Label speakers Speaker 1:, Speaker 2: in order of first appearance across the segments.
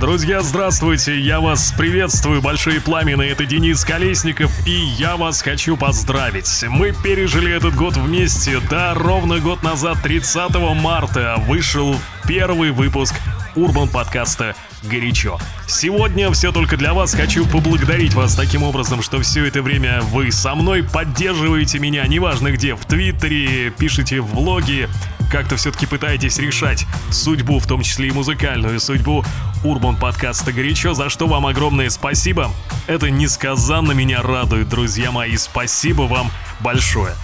Speaker 1: Друзья, здравствуйте, я вас приветствую, Большие Пламены, это Денис Колесников, и я вас хочу поздравить. Мы пережили этот год вместе, да, ровно год назад, 30 марта, вышел первый выпуск Урбан подкаста «Горячо». Сегодня все только для вас. Хочу поблагодарить вас таким образом, что все это время вы со мной поддерживаете меня, неважно где, в Твиттере, пишите в блоге, как-то все-таки пытаетесь решать судьбу, в том числе и музыкальную судьбу Урбан подкаста «Горячо», за что вам огромное спасибо. Это несказанно меня радует, друзья мои. Спасибо вам большое.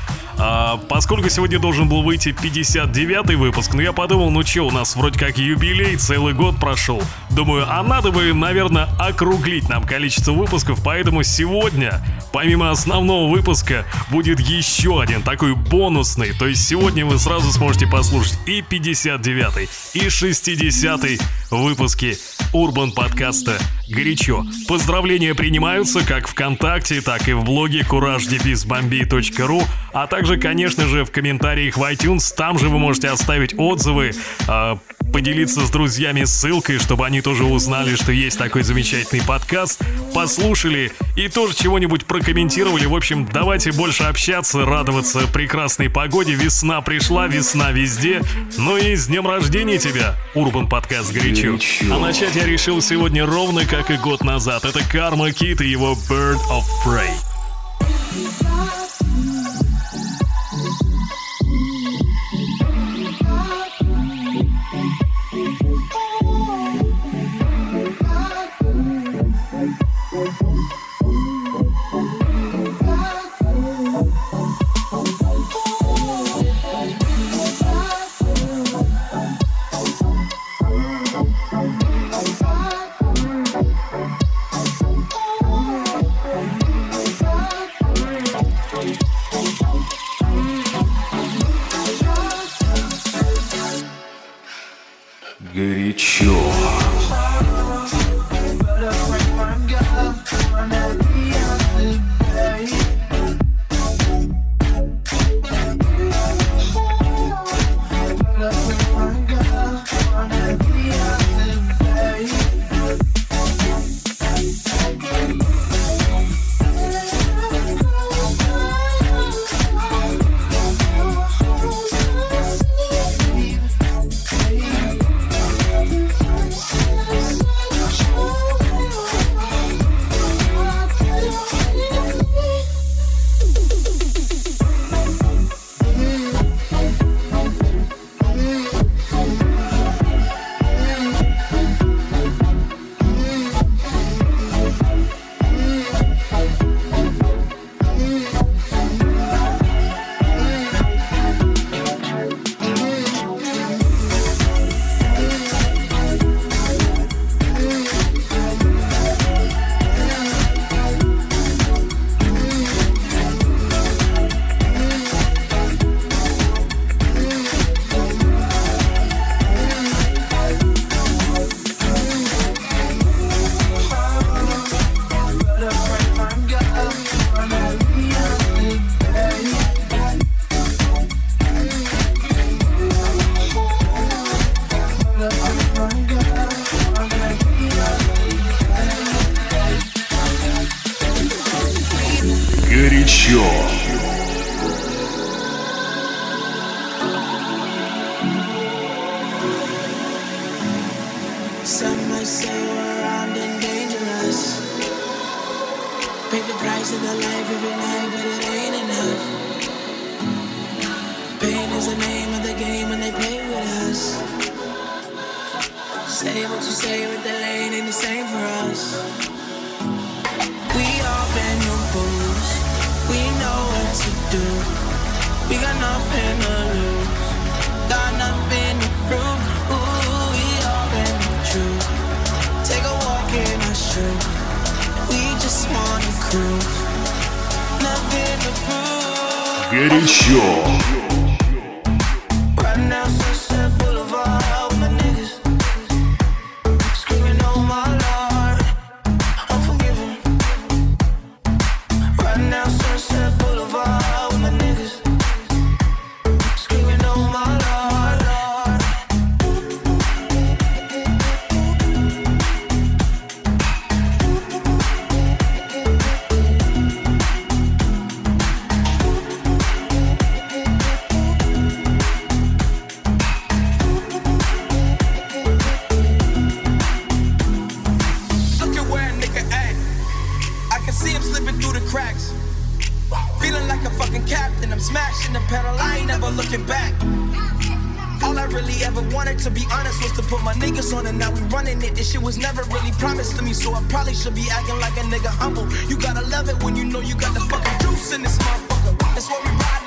Speaker 1: А, поскольку сегодня должен был выйти 59-й выпуск, но я подумал, ну что, у нас вроде как юбилей, целый год прошел. Думаю, а надо бы, наверное, округлить нам количество выпусков, поэтому сегодня, помимо основного выпуска, будет еще один такой бонусный. То есть сегодня вы сразу сможете послушать и 59-й, и 60-й выпуски Урбан подкаста «Горячо». Поздравления принимаются как ВКонтакте, так и в блоге courage а также, конечно же, в комментариях в iTunes. Там же вы можете оставить отзывы, э, поделиться с друзьями ссылкой, чтобы они тоже узнали, что есть такой замечательный подкаст, послушали и тоже чего-нибудь прокомментировали. В общем, давайте больше общаться, радоваться прекрасной погоде. Весна пришла, весна везде. Ну и с днем рождения тебя, Урбан Подкаст Горячо. А начать я решил сегодня ровно как и год назад. Это Карма Кит и его Bird of Prey.
Speaker 2: captain, I'm smashing the pedal, I ain't never looking back. All I really ever wanted, to be honest, was to put my niggas on and now we running it. This shit was never really promised to me, so I probably should be acting like a nigga humble. You gotta love it when you know you got the fucking juice in this motherfucker. That's
Speaker 3: what we
Speaker 4: ride.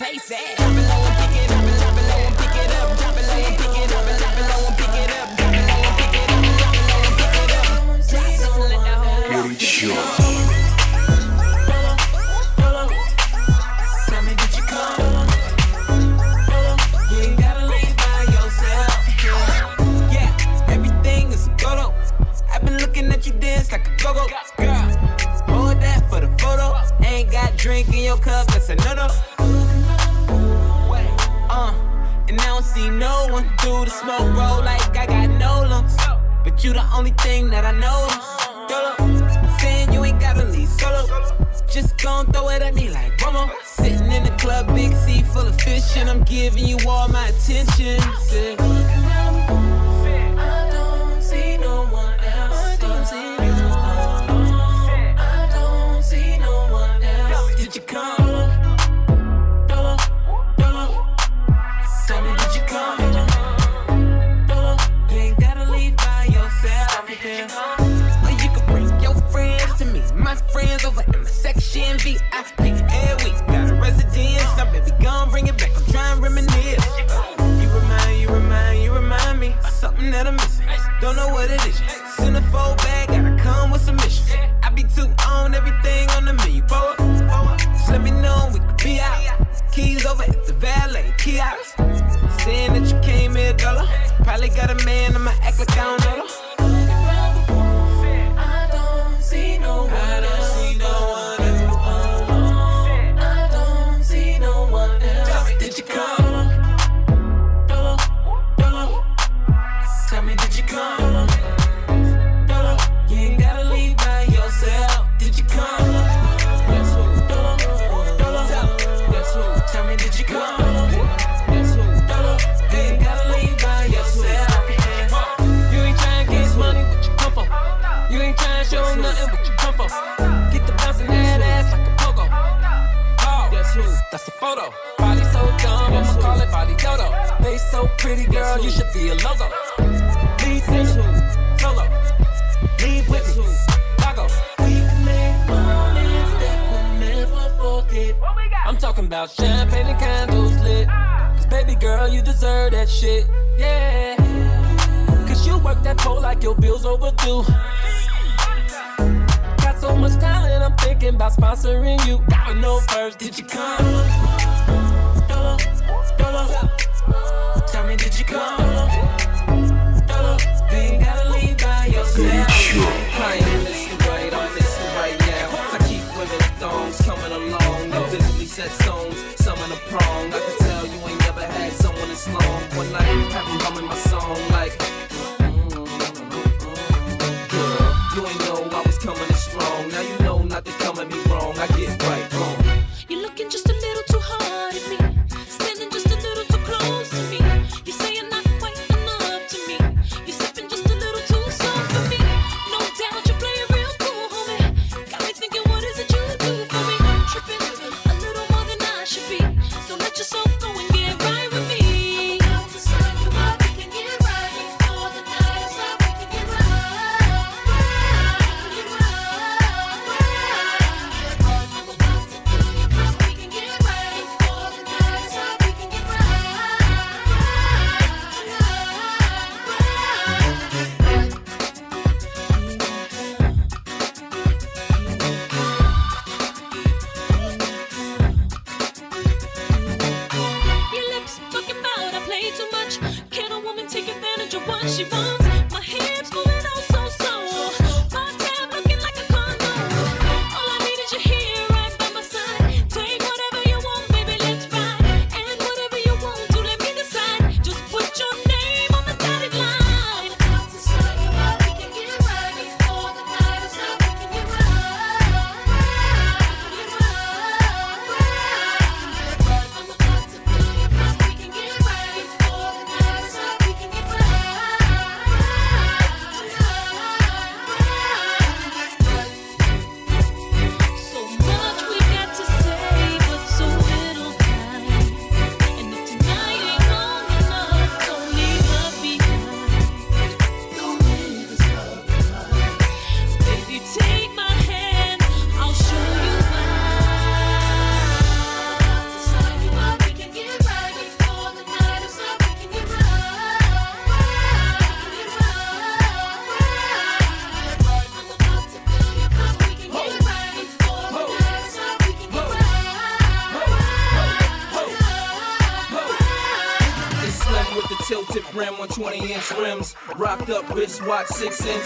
Speaker 4: it taste it. Drop it low and pick it up, drop it low and pick it up, drop it low and pick it up, drop it low and pick it up, drop it low and pick it up, drop it low and pick it up. Just let the whole
Speaker 5: world drink in your cup, that's a no-no see no one through the smoke. Roll like I got no lungs. But you the only thing that I know. Yolo. Saying you ain't gotta leave solo. Just gon' throw it at me like Romo. Sitting in the club, big sea full of fish, and I'm giving you all my attention. Yeah. you come like she and V. I pick every week, got a residence. Now baby, gon' bring it back. I'm trying to reminisce. Uh, you remind, you remind, you remind me of something that I'm missing. Don't know what it is. Centerfold bag, gotta come with some missions. I be too on everything on the menu. Boy, just let me know we could be out. Keys over at the valet Key out, Saying that you came here, dollar. Probably got a man, I'ma act like I don't
Speaker 6: 6 inch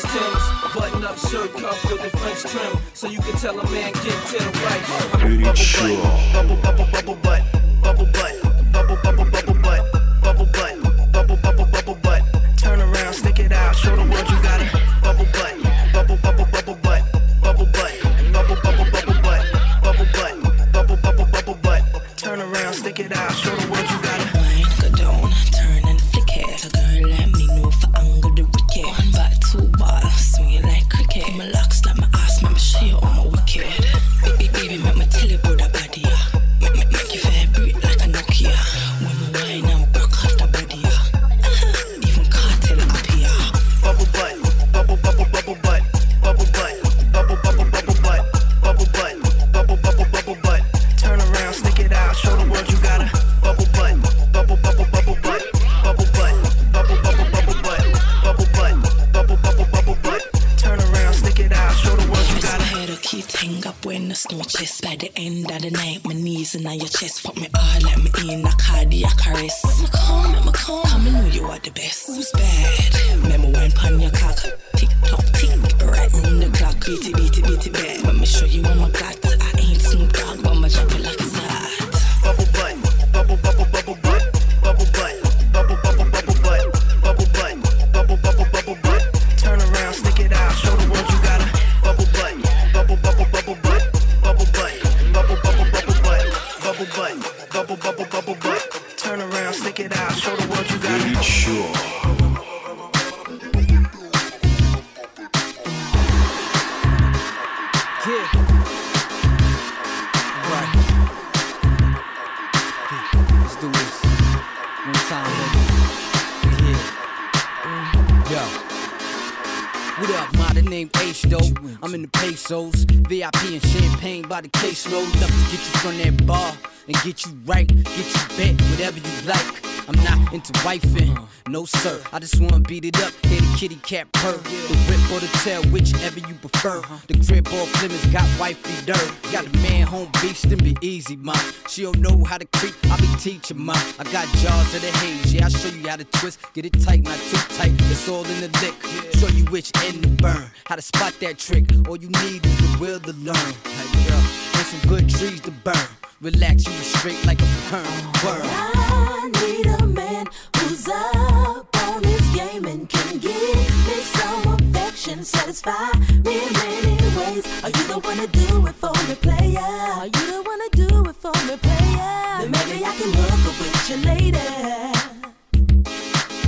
Speaker 7: no sir. I just wanna beat it up, hear the kitty cat purr. The whip or the tail, whichever you prefer. Uh-huh. The crib or flimmers got wifey dirt. Got a man home beast, then be easy, ma. She don't know how to creep, I be teaching, ma. I got jaws of the haze, yeah, I show you how to twist. Get it tight, not too tight. It's all in the lick. Show you which end to burn. How to spot that trick. All you need is the will to learn. Hey, girl, and some good trees to burn. Relax, you straight like a perm.
Speaker 8: I need a man who's up on his game and can give me some affection, satisfy me in many ways. Are you the one to do it for me, player? Are you the one to do it for me, player? Then maybe I can hook up with later.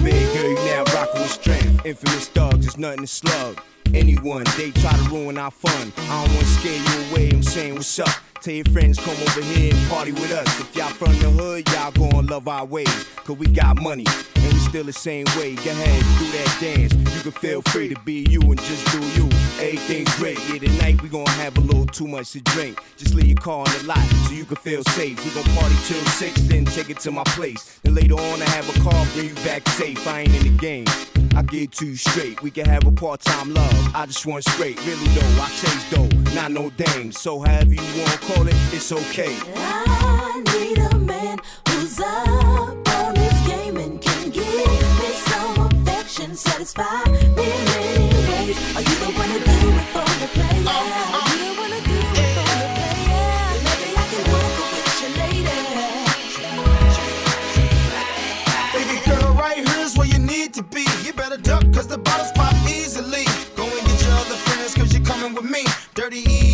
Speaker 9: Big girl, now with strength. Infamous nothing to slug. Anyone, they try to ruin our fun. I don't wanna scare you away, I'm saying what's up. Tell your friends come over here and party with us. If y'all from the hood, y'all gonna love our ways. Cause we got money, and we still the same way. Go ahead, do that dance. You can feel free to be you and just do you. Everything's great. Yeah, tonight we gonna have a little too much to drink. Just leave your car in the lot so you can feel safe. We gon' party till six, then take it to my place. Then later on, I have a car, bring you back safe. I ain't in the game. I get too straight. We can have a part-time love. I just want straight. Really though, I chase though, not no dame. So however you wanna call it, it's okay.
Speaker 8: I need a man who's up on his game and can give me some affection, satisfy me in many ways. Are you the one to do it for the player?
Speaker 2: Cause the bottles pop easily. Go and get your other friends, cause you're coming with me. Dirty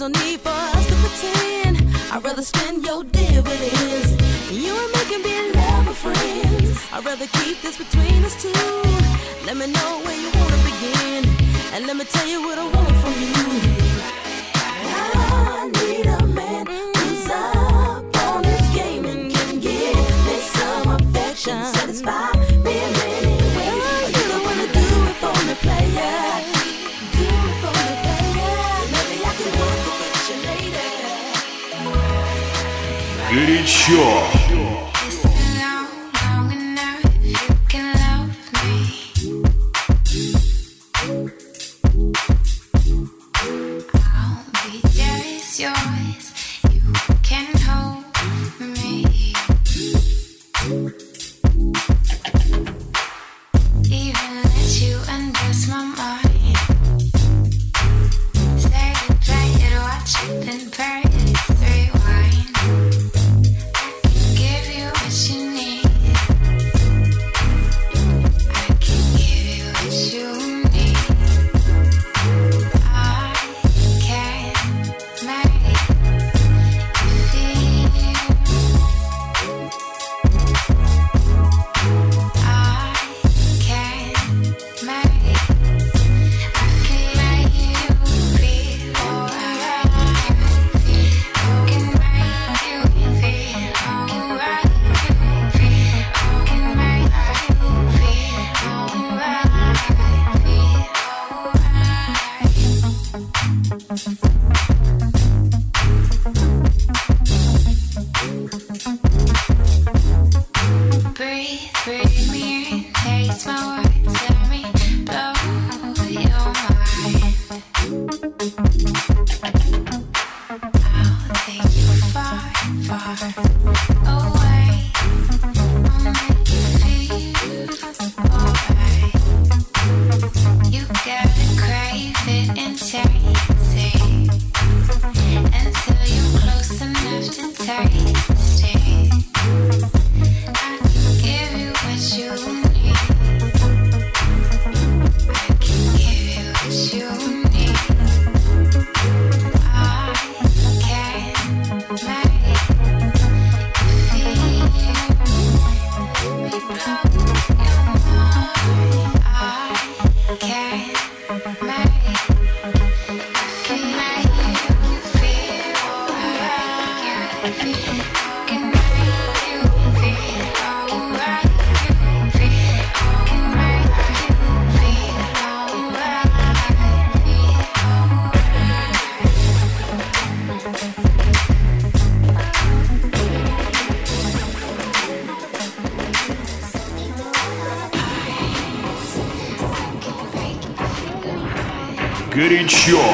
Speaker 8: there's no need for us to pretend. I'd rather spend your dividends. You and me can be lover friends. I'd rather keep this between us two. Let me know where you wanna begin. And let me tell you what I want
Speaker 10: Pure. плечо.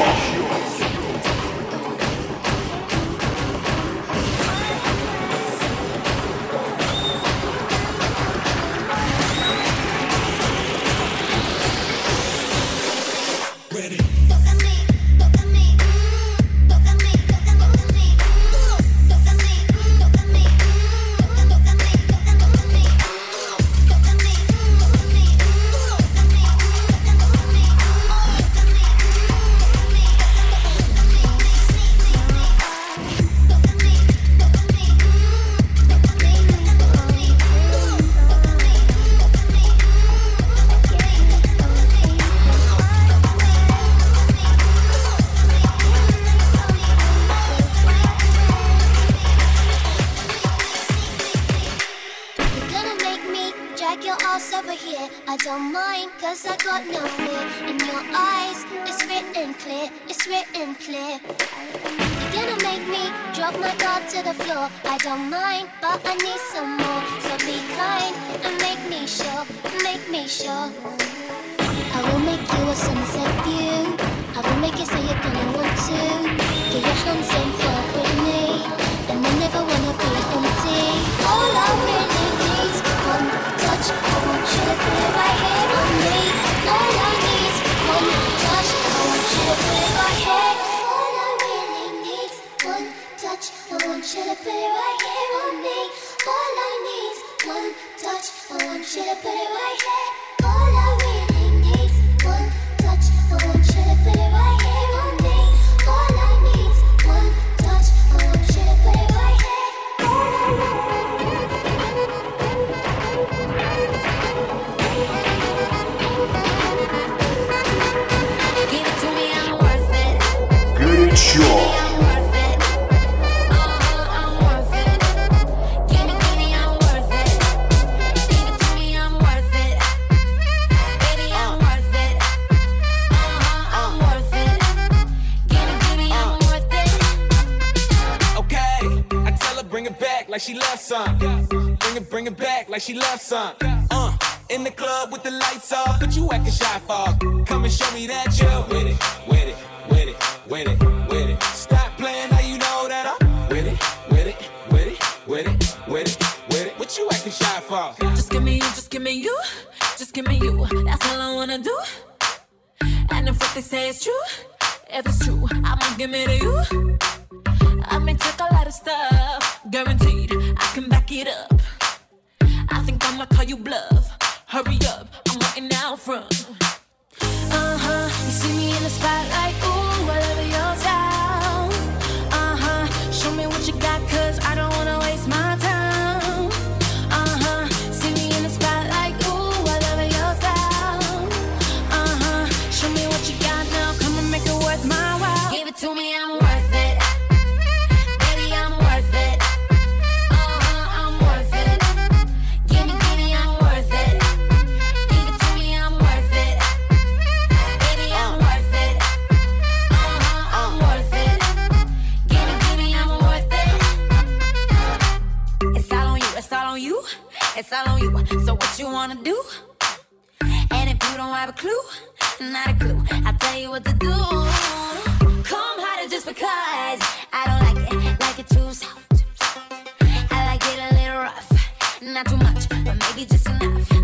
Speaker 10: like she loves some. Uh, in the club with the lights off, but you acting shy fog. Come and show me that you're with.
Speaker 11: not too much, but maybe just enough.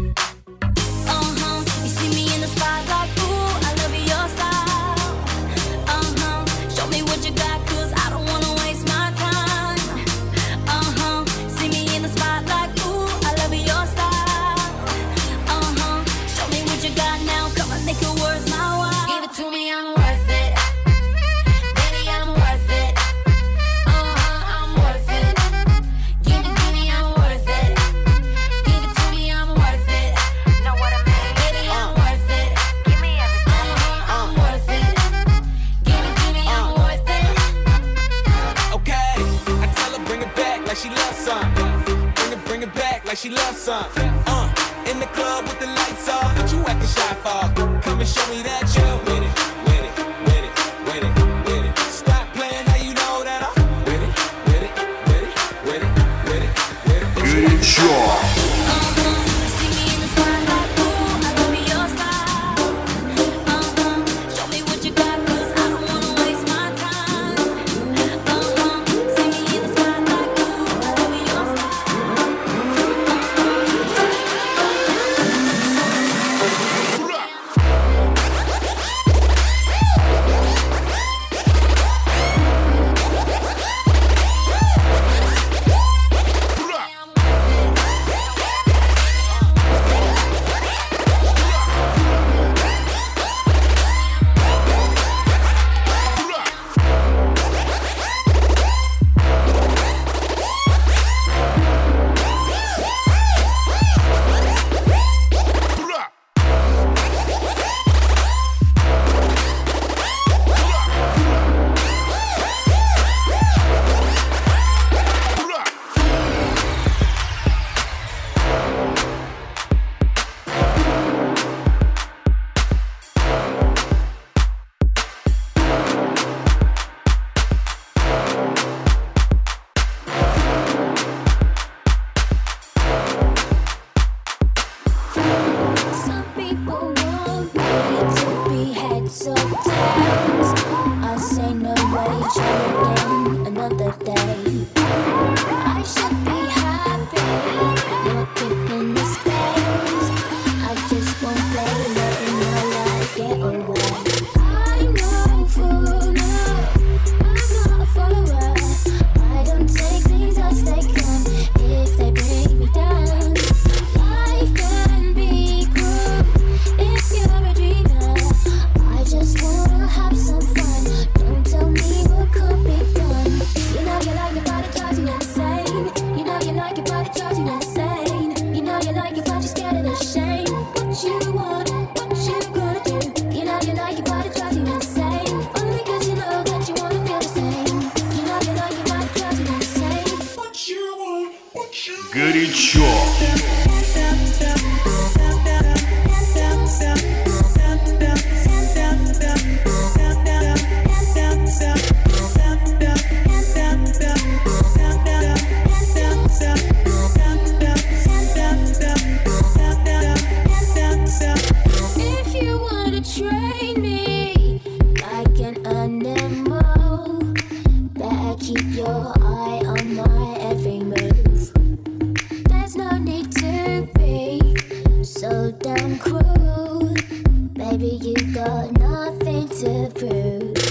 Speaker 12: So
Speaker 11: damn cruel. Baby, you got nothing to prove.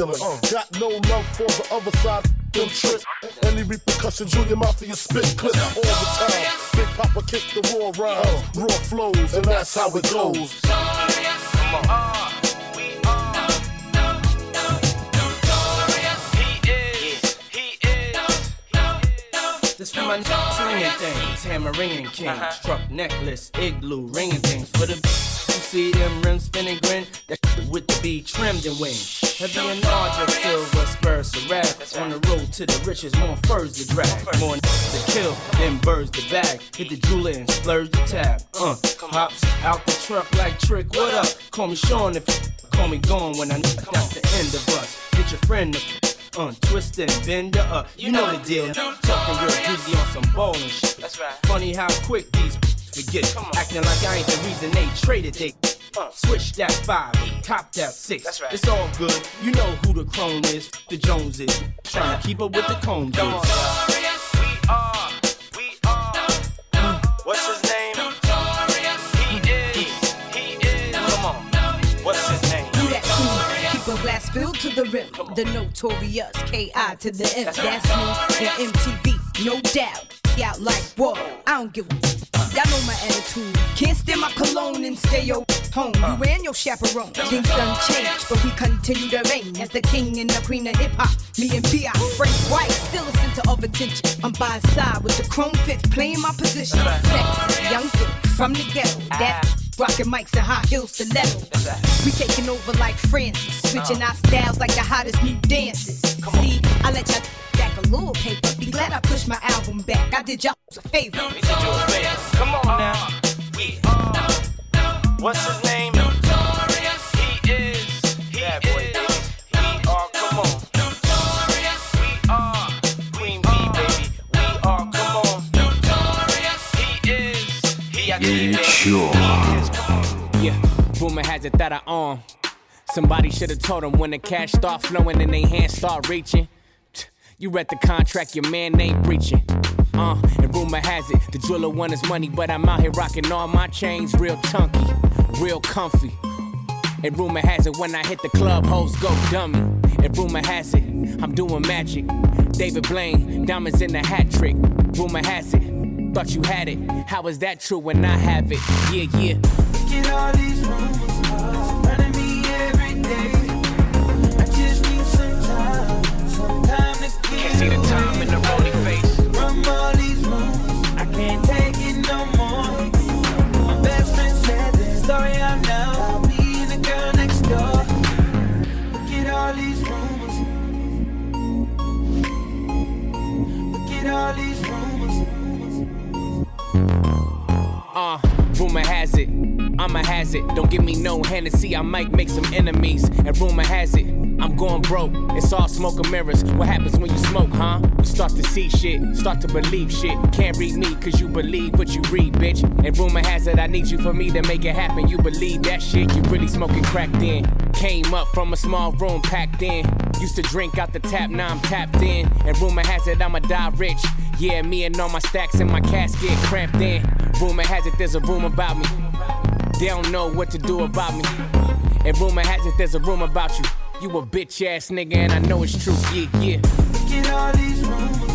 Speaker 13: Dealing. Uh. Got no love for the other side. Them trip. Any repercussions, Junior Mafia spit clip all the time. Big Papa kick the raw rhymes, raw flows, and that's how it goes.
Speaker 5: This for my n- slinging things, hammer ringing king, struck uh-huh. necklace, igloo, ringing things. For the you see them rims spinning grin, that shit with the B trimmed and wing. Heavy and larger, silver spurs to rap. On the road to the riches, more furs to drag, more n- to kill, then birds to bag. Hit the jeweler and splurge the tab. Uh, hops out the truck like trick. What up? Call me Sean if you call me gone when I know that's the end of us. Get your friend to uh, twist and bend her up. You know the deal. Talking real greasy on some ballin' shit. That's right. Funny how quick these forget. Acting like I ain't the reason they traded they. Uh, switch that five, cop that six. That's right. It's all good. You know who the crone is, the Jones is. Trying to keep up with the Combs is.
Speaker 14: What's his name? He is. He is. Come on. What's his name?
Speaker 15: Do that cool. Keep a glass filled to the rim. The notorious K.I. to the M. That's me on MTV, no doubt. Out like whoa, I don't give a. Y'all know my attitude. Can't stand my cologne and stay your home. You and your chaperone. Things done changed, but we continue to reign as the king and the queen of hip hop. Me and B.I. Frank White, still a center of attention. I'm by his side with the chrome fifth, playing my position. Sexy, young from the ghetto. That ah. Rocking mics and high heels level, We taking over like Francis, switching our styles like the hottest new dances. See, I let y'all back a little paper. Be glad I pushed my album back. I did y'all a favor.
Speaker 14: Come on now. We are. What's his name? He
Speaker 16: Yeah, rumor has it that I own. Somebody should have told him when the cash start flowing and they hands start reaching. You read the contract, your man ain't breaching. Uh, and rumor has it, the jeweler want his money, but I'm out here rocking all my chains real chunky, real comfy. And rumor has it, when I hit the club, hoes go dummy. And rumor has it, I'm doing magic. David Blaine, diamonds in the hat trick. Rumor has it, thought you had it. How is that true when I have it? Yeah, yeah.
Speaker 17: Get all these rumors surrounding me every day. I just need some time, some time to get
Speaker 14: Can't see the time in the rolling
Speaker 16: Uh, rumor has it, I'm a hazard. has it. Don't give me no Hennessy, I might make some enemies. And rumor has it, I'm going broke. It's all smoke and mirrors. What happens when you smoke, huh? You start to see shit, start to believe shit. Can't read me, cause you believe what you read, bitch. And rumor has it, I need you for me to make it happen. You believe that shit, you really smoking crack then. Came up from a small room packed in. Used to drink out the tap, now I'm tapped in. And rumor has it, I'ma die rich. Yeah, me and all my stacks in my casket cramped in. Rumor has it, there's a room about me. They don't know what to do about me. And rumor has it there's a rumor about you. You a bitch ass nigga, and I know it's true. Yeah, yeah.
Speaker 18: Look at all these rumors.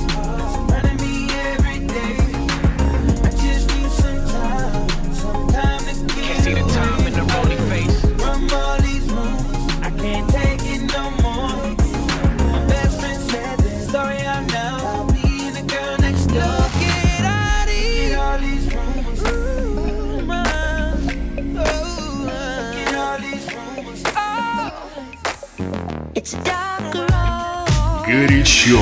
Speaker 8: горячо.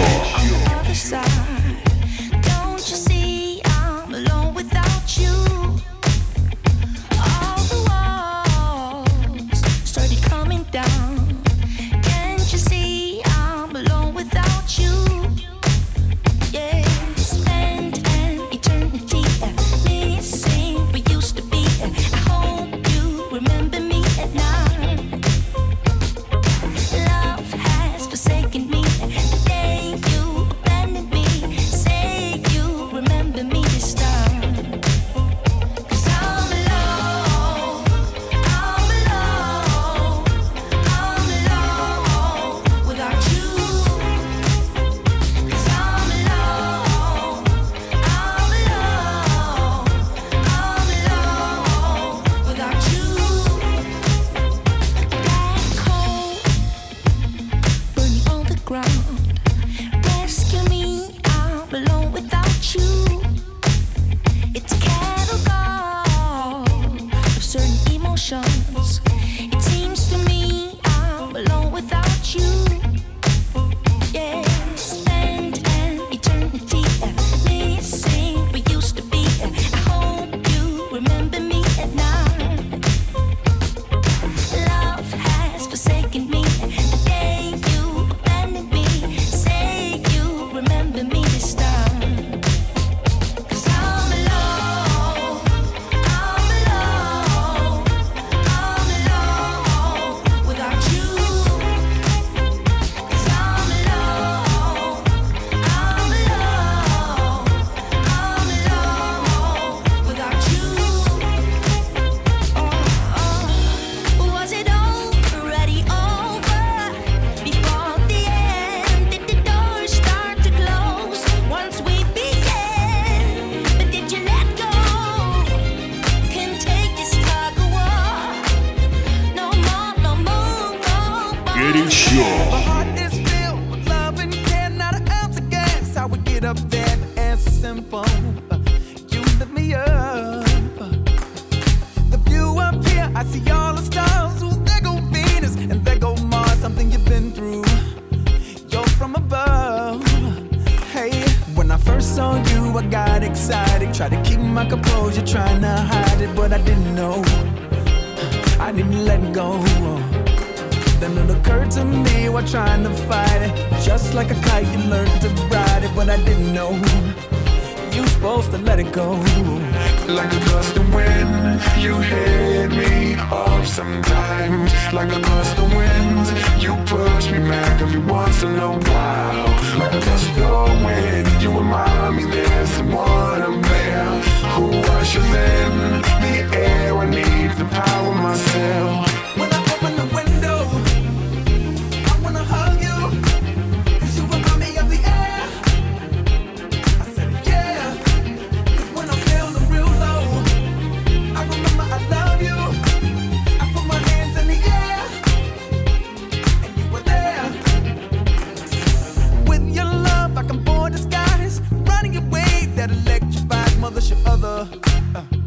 Speaker 18: Uh.
Speaker 19: uh.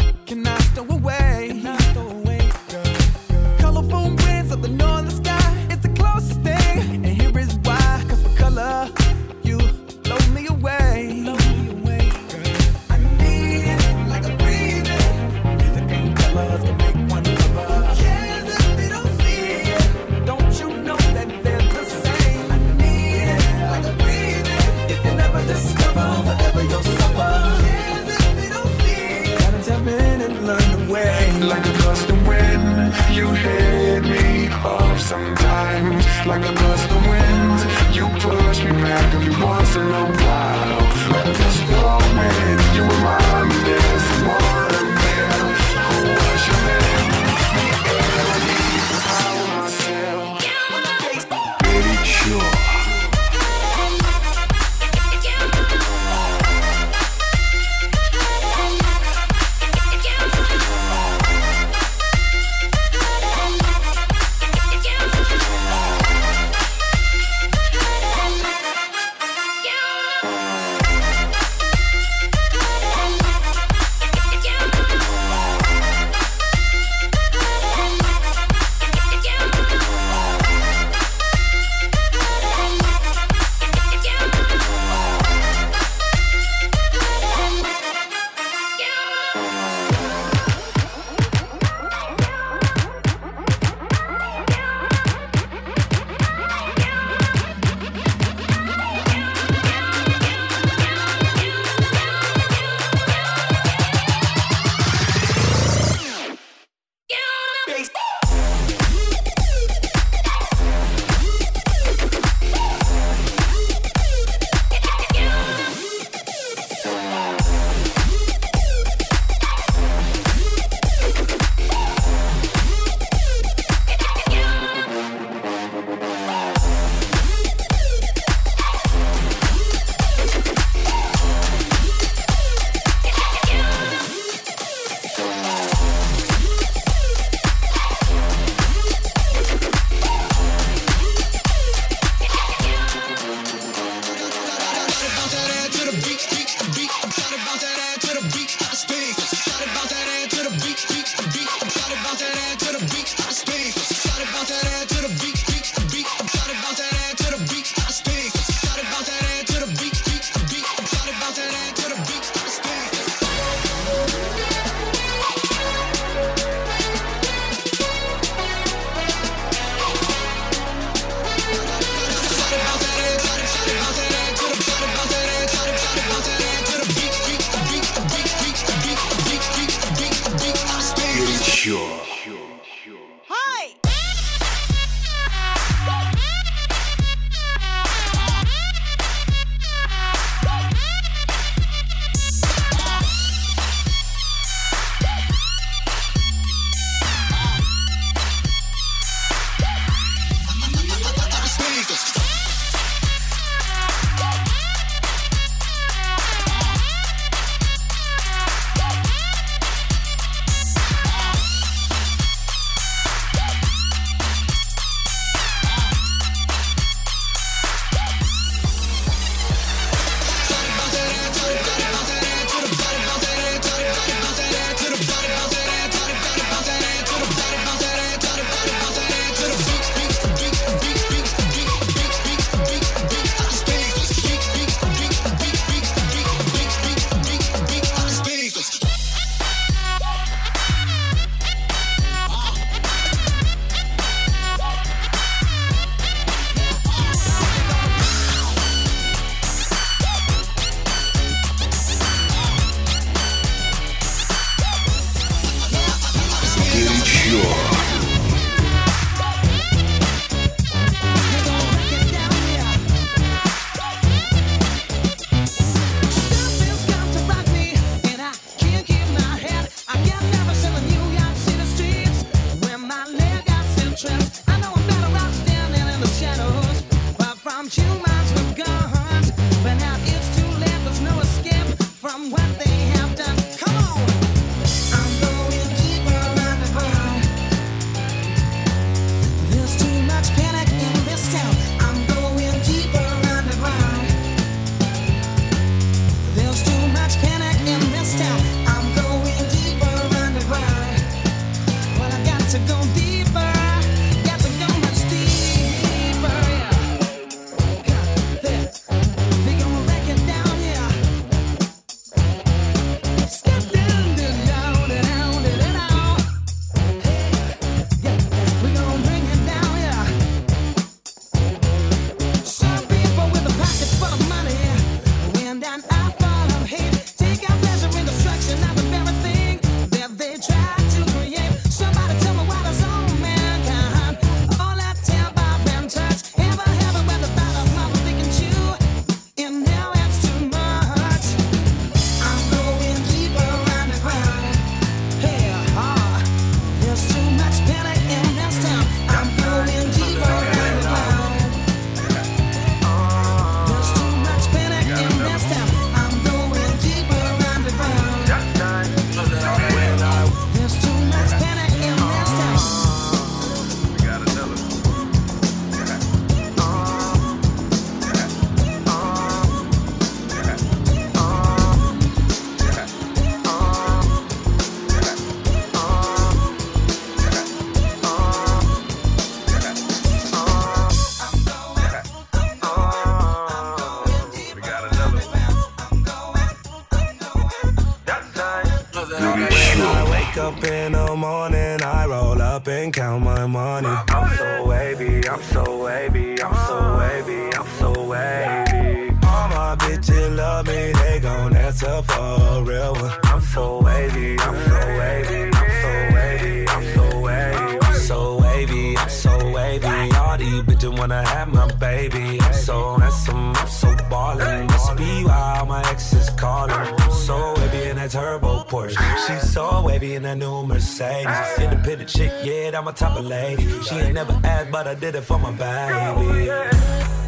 Speaker 19: Type of lady. She ain't never asked, but I did it for my baby.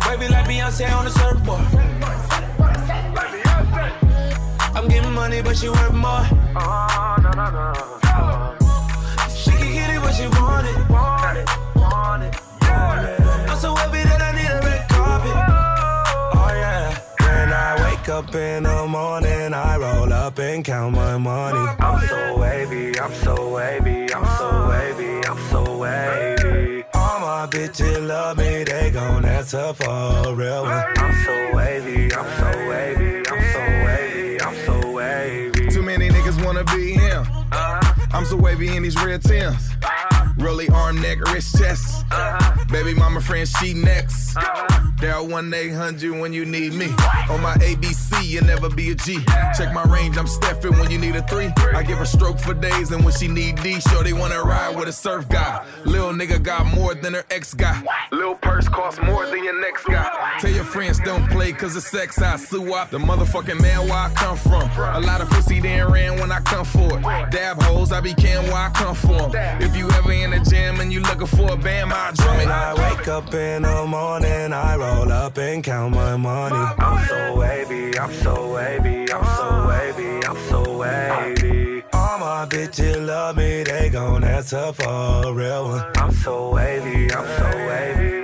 Speaker 19: Wavy like Beyonce on the surfboard. I'm getting money, but she worth more. She can get it, but she want it. I'm so happy that I need a red carpet. Oh yeah. When I wake up in the morning, I roll up and count my money. I'm so wavy, I'm so wavy, I'm so All my bitches love me, they gon' answer for a real one. I'm so wavy, I'm so wavy, I'm so wavy, I'm so wavy.
Speaker 3: Too many niggas wanna be him. Uh-huh. I'm so wavy in these red Tims. Arm, neck, wrist, chest. Uh-huh. Baby mama friend, she next. Uh-huh. Dial 1 800 when you need me. On my ABC, you never be a G. Check my range, I'm Steffin when you need a three. I give her stroke for days, and when she need D, sure they wanna ride with a surf guy. Lil nigga got more than her ex guy. Lil purse costs more than your next guy. Tell your friends don't play cause of sex, I sue up. The motherfucking man where I come from. A lot of pussy then ran when I come for it. Dab hoes, I be can where I come from. If you ever in the gym and you looking for a band, I drum it.
Speaker 19: I wake up in the morning, I roll up and count my money. I'm so wavy, I'm so wavy, I'm so wavy, I'm so wavy. All my bitches love me, they gon' answer for a real one. I'm so wavy, I'm so wavy,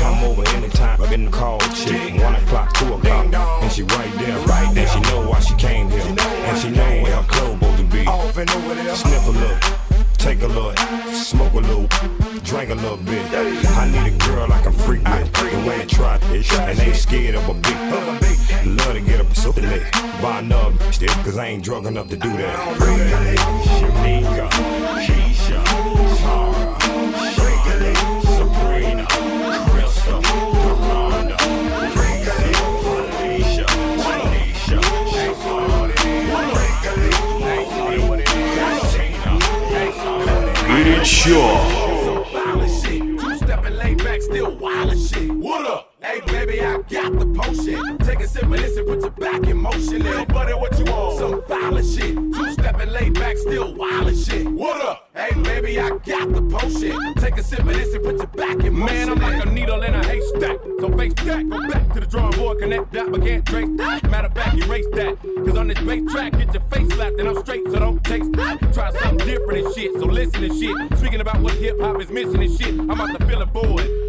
Speaker 20: Come over anytime. I've been called chick. One o'clock, two o'clock. And she right there, right there. And she know why she came here. And she know where her clothes club to be. Sniff a look
Speaker 9: take a look, smoke a little, drink a little bit. I need a girl I can freak with. The way I try this, and ain't scared of a big Love to get up so late, buy another stick, cause I ain't drunk enough to do that. Shamika, Keisha, Tara,
Speaker 21: Shakily.
Speaker 14: Rated shit. What up? Hey, baby, I got the potion. Take a sip of this put your back in motion. Little buddy, what you want? Some violent shit. Two stepping laid back, still wild shit. What up? Hey, baby, I got the potion. Take a sip of this and put your back in motion.
Speaker 22: Man, I'm like a needle in a haystack. So face that, go back to the drawing board, connect that, but can't trace that. Matter of fact, erase that. Cause on this bass track, get your face slapped and I'm straight, so don't taste that. Try something different and shit, so listen and shit. Speaking about what hip hop is missing and shit, I'm out to fill a for.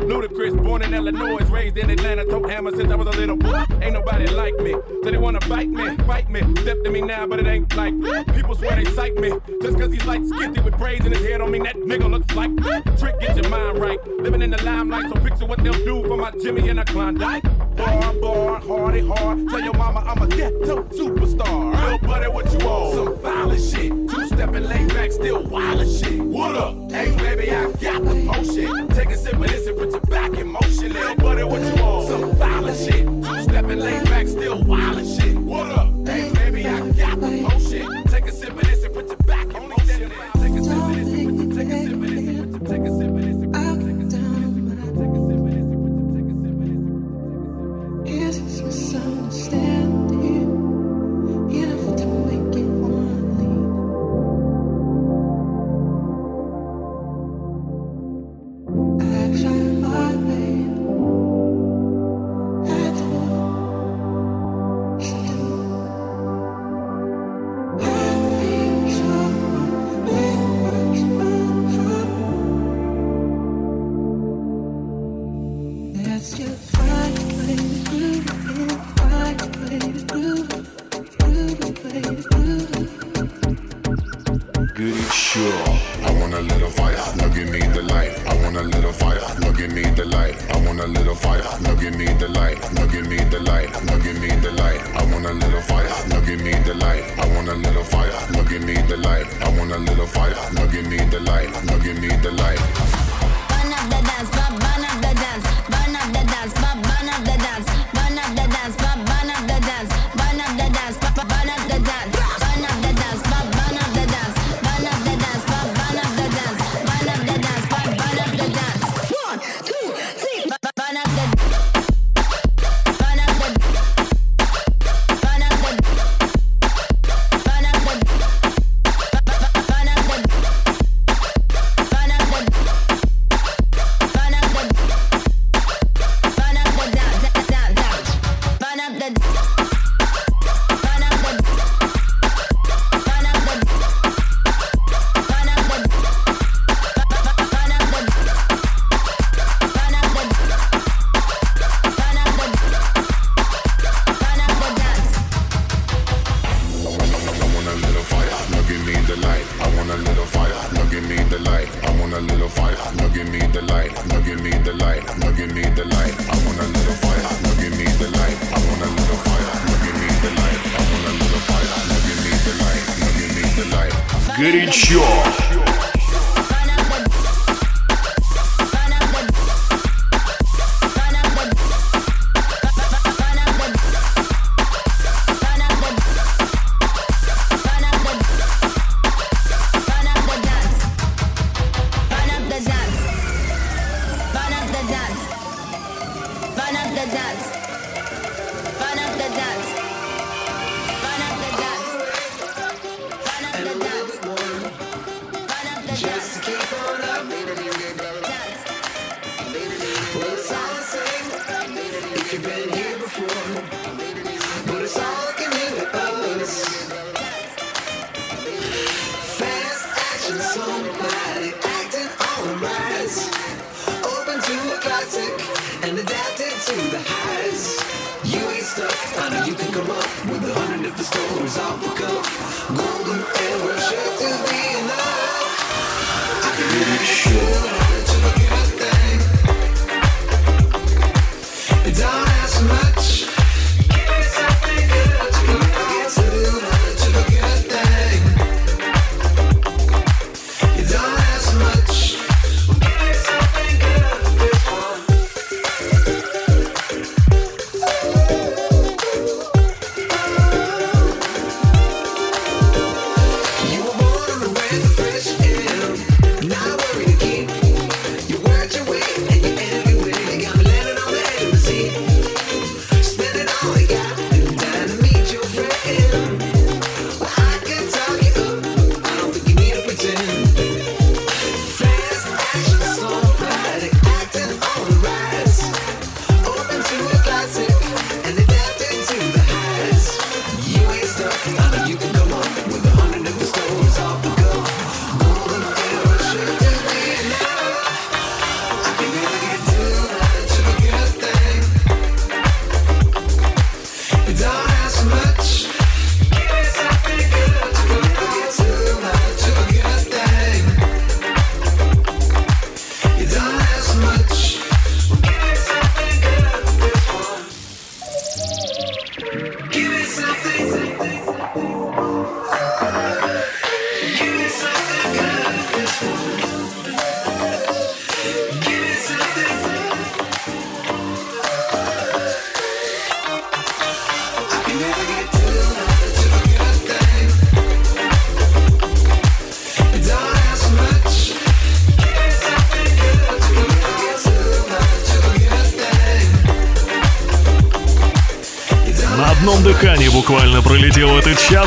Speaker 22: Ludacris, born in Illinois, raised in Atlanta, Told hammer since I was a little boy. Ain't nobody like me, so they wanna bite me, fight me. Step to me now, but it ain't like me. People swear they psych me, just cause he's light skinned with braids in his head on me, that nigga looks like trick, get your mind right. Living in the limelight, so picture what they'll do for my Jimmy and a Klondike. Bar, bar, hardy, hard. Tell your mama I'm a ghetto superstar. Little buddy, what you want? Some violent shit. Two stepping laid back, still wild as shit. What up? Hey, baby, I got the motion. Take a sip of this and put your back in motion. Little buddy, what you want? Some violent shit. Two stepping laid back, still wild as shit. What up? Hey, baby, I got the motion. Take a sip of this and put your back in motion.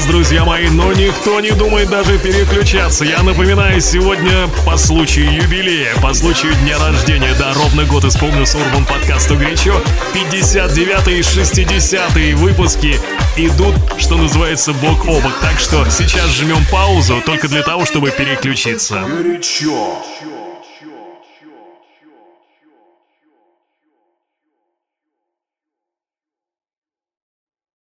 Speaker 1: Час, друзья мои, но никто не думает даже переключаться. Я напоминаю, сегодня по случаю юбилея, по случаю дня рождения, да, ровно год исполнился Урбан подкасту горячо, 59 и 60 выпуски идут, что называется, бок о бок. Так что сейчас жмем паузу только для того, чтобы переключиться.
Speaker 14: Горячо.